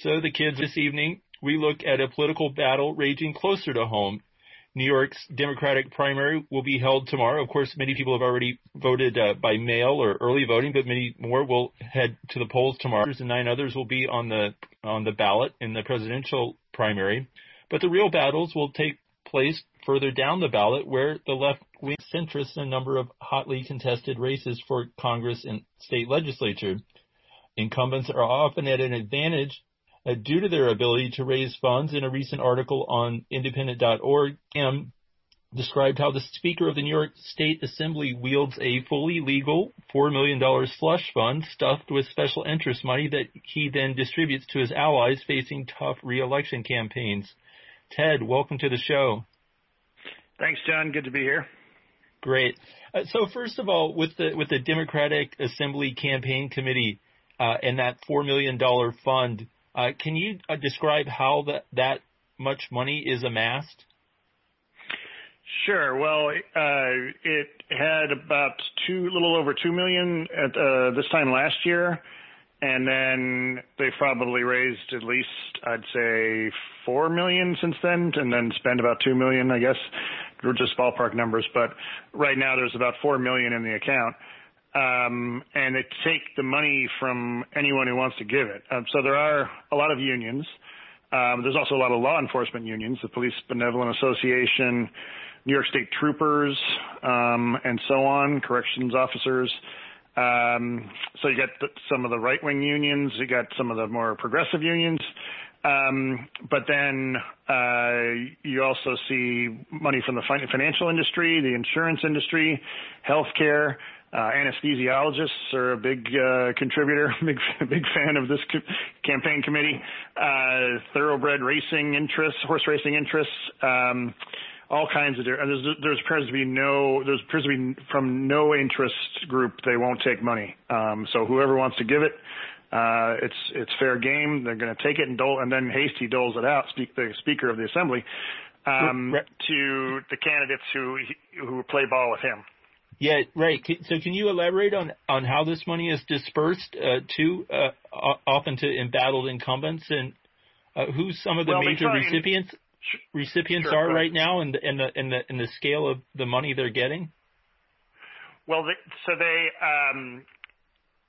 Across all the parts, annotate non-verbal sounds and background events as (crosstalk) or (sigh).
So the kids this evening, we look at a political battle raging closer to home. New York's Democratic primary will be held tomorrow. Of course, many people have already voted uh, by mail or early voting, but many more will head to the polls tomorrow. And nine others will be on the on the ballot in the presidential primary. But the real battles will take place further down the ballot, where the left wing centrists in a number of hotly contested races for Congress and state legislature. Incumbents are often at an advantage uh, due to their ability to raise funds. In a recent article on independent.org, M described how the Speaker of the New York State Assembly wields a fully legal $4 million slush fund stuffed with special interest money that he then distributes to his allies facing tough reelection campaigns. Ted, welcome to the show. Thanks, John. Good to be here. Great. Uh, so first of all, with the with the Democratic Assembly Campaign Committee uh, and that four million dollar fund, can you uh, describe how that that much money is amassed? Sure. Well, uh, it had about two, little over two million at uh, this time last year, and then they've probably raised at least, I'd say, four million since then, and then spent about two million, I guess. Just ballpark numbers, but right now there's about four million in the account. Um, and they take the money from anyone who wants to give it. Um, so there are a lot of unions. Um, there's also a lot of law enforcement unions, the Police Benevolent Association, New York State Troopers, um, and so on, corrections officers. Um, so you got the, some of the right wing unions, you got some of the more progressive unions. Um, but then uh, you also see money from the financial industry, the insurance industry, healthcare. Uh, anesthesiologists are a big uh, contributor, (laughs) big big fan of this co- campaign committee. Uh, thoroughbred racing interests, horse racing interests, um, all kinds of. There's there's appears to be no there's appears to be from no interest group they won't take money. Um, so whoever wants to give it, uh, it's it's fair game. They're going to take it and dole, and then Heastie doles it out. Speak the Speaker of the Assembly um, to the candidates who who play ball with him. Yeah, right. So can you elaborate on, on how this money is dispersed uh, to uh, often to embattled incumbents and uh, who some of the well, major recipients recipients sure, are right now and and the and the and the scale of the money they're getting? Well, they, so they um,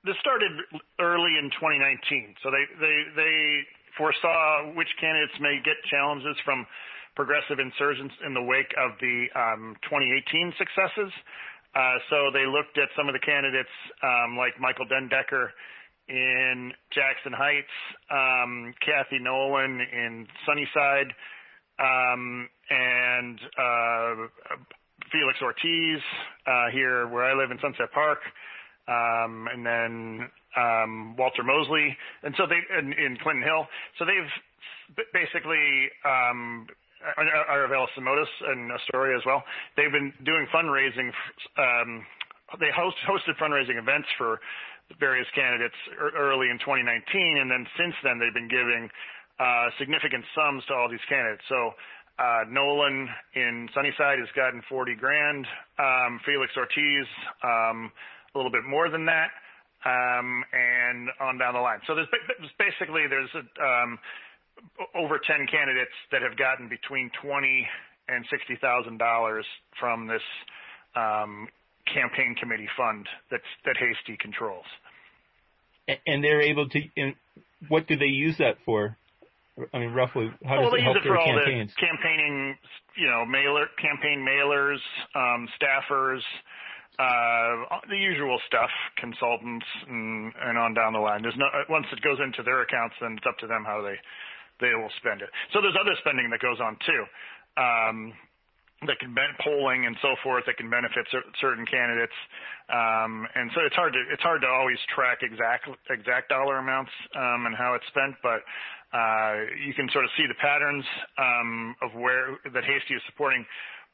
this started early in 2019. So they they they foresaw which candidates may get challenges from progressive insurgents in the wake of the um, 2018 successes. Uh, so they looked at some of the candidates um, like Michael DenDekker in Jackson Heights, um, Kathy Nolan in Sunnyside, um, and uh, Felix Ortiz uh, here where I live in Sunset Park, um, and then um, Walter Mosley, and so they in, in Clinton Hill. So they've basically um, Aravella Simotas and Astoria as well. They've been doing fundraising. Um, they host, hosted fundraising events for various candidates early in 2019, and then since then they've been giving uh, significant sums to all these candidates. So uh, Nolan in Sunnyside has gotten 40 grand. Um, Felix Ortiz um, a little bit more than that, um, and on down the line. So there's basically there's a um, over 10 candidates that have gotten between 20 and $60,000 from this um, campaign committee fund that's, that Heastie controls. And they're able to. What do they use that for? I mean, roughly, how well, does it help use it for all campaigns? the campaigning, you know, mailer, campaign mailers, um, staffers, uh, the usual stuff, consultants, and, and on down the line. There's no once it goes into their accounts, then it's up to them how they they will spend it. So there's other spending that goes on too. Um, that can ben- polling and so forth that can benefit cer- certain candidates, um, and so it's hard to it's hard to always track exact exact dollar amounts um, and how it's spent, but uh, you can sort of see the patterns um, of where that Heastie is supporting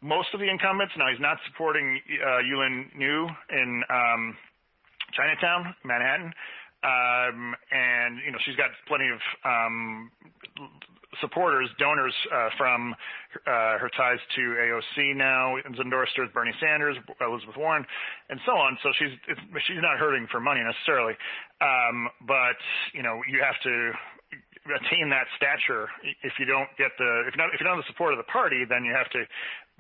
most of the incumbents. Now he's not supporting uh, Yuh-Line Niou in um, Chinatown, Manhattan, and you know she's got plenty of um, supporters, donors uh, from uh, her ties to AOC now, is endorsed her with Bernie Sanders, Elizabeth Warren, and so on. So she's she's not hurting for money necessarily, um, but you know you have to attain that stature if you don't get the if not if you don't have the support of the party, then you have to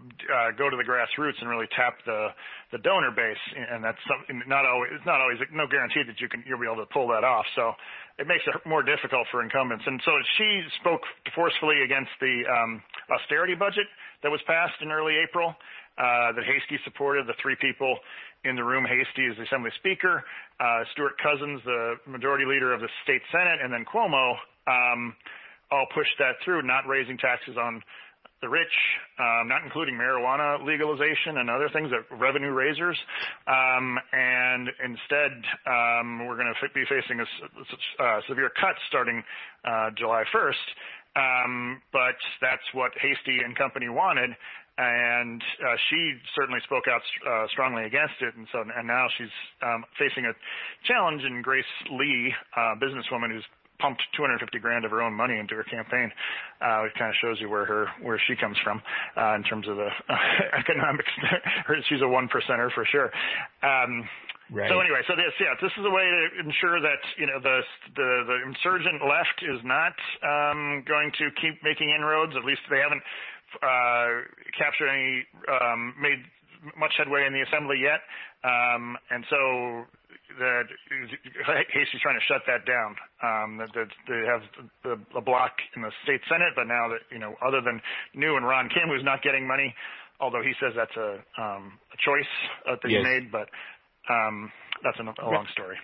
uh, go to the grassroots and really tap the the donor base, and that's something not always it's not always no guarantee that you can you'll be able to pull that off. So it makes it more difficult for incumbents. And so she spoke forcefully against the um, austerity budget that was passed in early April. Uh, that Heastie supported the three people in the room. Heastie is the Assembly Speaker, uh, Stewart Cousins, the Majority Leader of the State Senate, and then Cuomo um, all pushed that through, not raising taxes on the rich, um, not including marijuana legalization and other things that revenue raisers. Um, and instead, um, we're going to be facing a, uh, severe cuts starting uh, July 1st. Um, but that's what Heastie and company wanted, and uh, she certainly spoke out uh, strongly against it. And so, and now she's um, facing a challenge in Grace Lee, businesswoman who's pumped 250 grand of her own money into her campaign. Uh, it kind of shows you where her where she comes from uh, in terms of the uh, (laughs) economics. (laughs) She's a one percenter for sure. Um, Right. So anyway, so this yeah, this is a way to ensure that you know the the, the insurgent left is not um, going to keep making inroads. At least they haven't uh, captured any um, made much headway in the assembly yet, um, and so that Heastie's trying to shut that down. Um, that, that they have the, the block in the state senate, but now that you know, other than Niou and Ron Kim, who's not getting money, although he says that's a, um, a choice uh, that yes. he made, but um, that's a, a long story.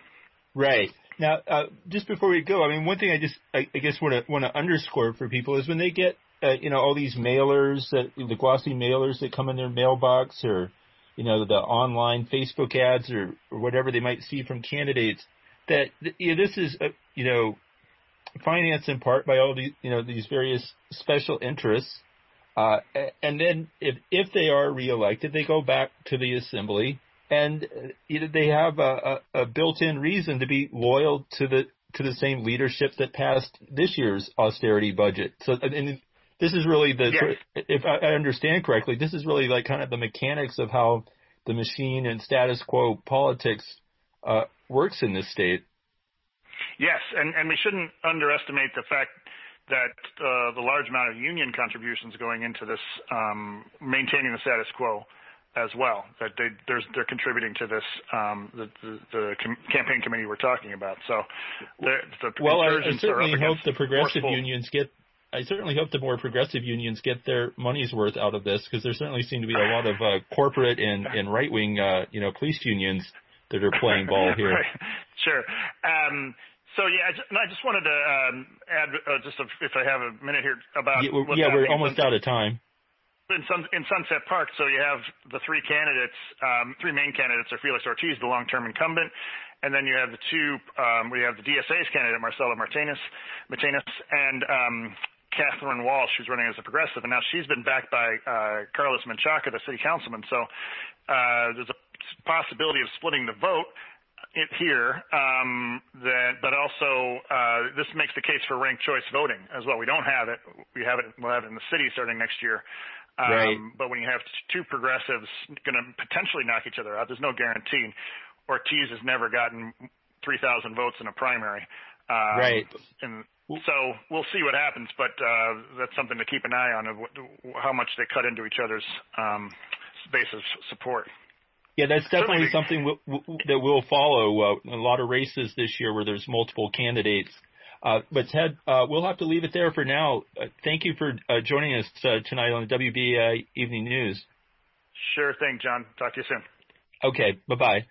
Right. Now, uh, just before we go, I mean, one thing I just, I, I guess, want to want to underscore for people is when they get, uh, you know, all these mailers, that the glossy mailers that come in their mailbox, or you know, the online Facebook ads or, or whatever they might see from candidates, that you know, this is, a, you know, financed in part by all these, you know, these various special interests. Uh, and then if if they are reelected, they go back to the assembly, and you know, they have a, a, a built-in reason to be loyal to the to the same leadership that passed this year's austerity budget. So, and this is really the, yes. if I understand correctly, this is really like kind of the mechanics of how the machine and status quo politics uh, works in this state. Yes, and, and we shouldn't underestimate the fact that uh, the large amount of union contributions going into this um, maintaining the status quo as well. That they they're contributing to this um, the, the, the campaign committee we're talking about. So the, the well, I, I certainly hope the progressive forceful, unions get I certainly hope the more progressive unions get their money's worth out of this because there certainly seem to be a lot of uh, corporate and, and right wing, uh, you know, police unions that are playing ball (laughs) here. right. Sure. Um, so yeah, I just, I just wanted to um, add uh, just a, if I have a minute here about yeah, we're, yeah, we're almost out of time. In, Sun, in Sunset Park, so you have the three candidates, um, three main candidates are Felix Ortiz, the long-term incumbent, and then you have the two, um, we have the DSA's candidate, Marcela Martinez, Martinez and um, Catherine Walsh, who's running as a progressive, and now she's been backed by uh, Carlos Menchaca, the city councilman. So uh, there's a possibility of splitting the vote here. Um, that, but also uh, this makes the case for ranked choice voting as well. We don't have it. We have it. We'll have it in the city starting next year. Um, right. But when you have two progressives going to potentially knock each other out, there's no guarantee. Ortiz has never gotten 3,000 votes in a primary. Um, right. And so we'll see what happens, but uh, that's something to keep an eye on of what, how much they cut into each other's um, base of support. Yeah, that's definitely Certainly. something w- w- that we'll follow. Uh, a lot of races this year where there's multiple candidates. Uh, but Ted, uh, we'll have to leave it there for now. Uh, thank you for uh, joining us uh, tonight on the WBAI Evening News. Sure thing, John. Talk to you soon. Okay, bye bye.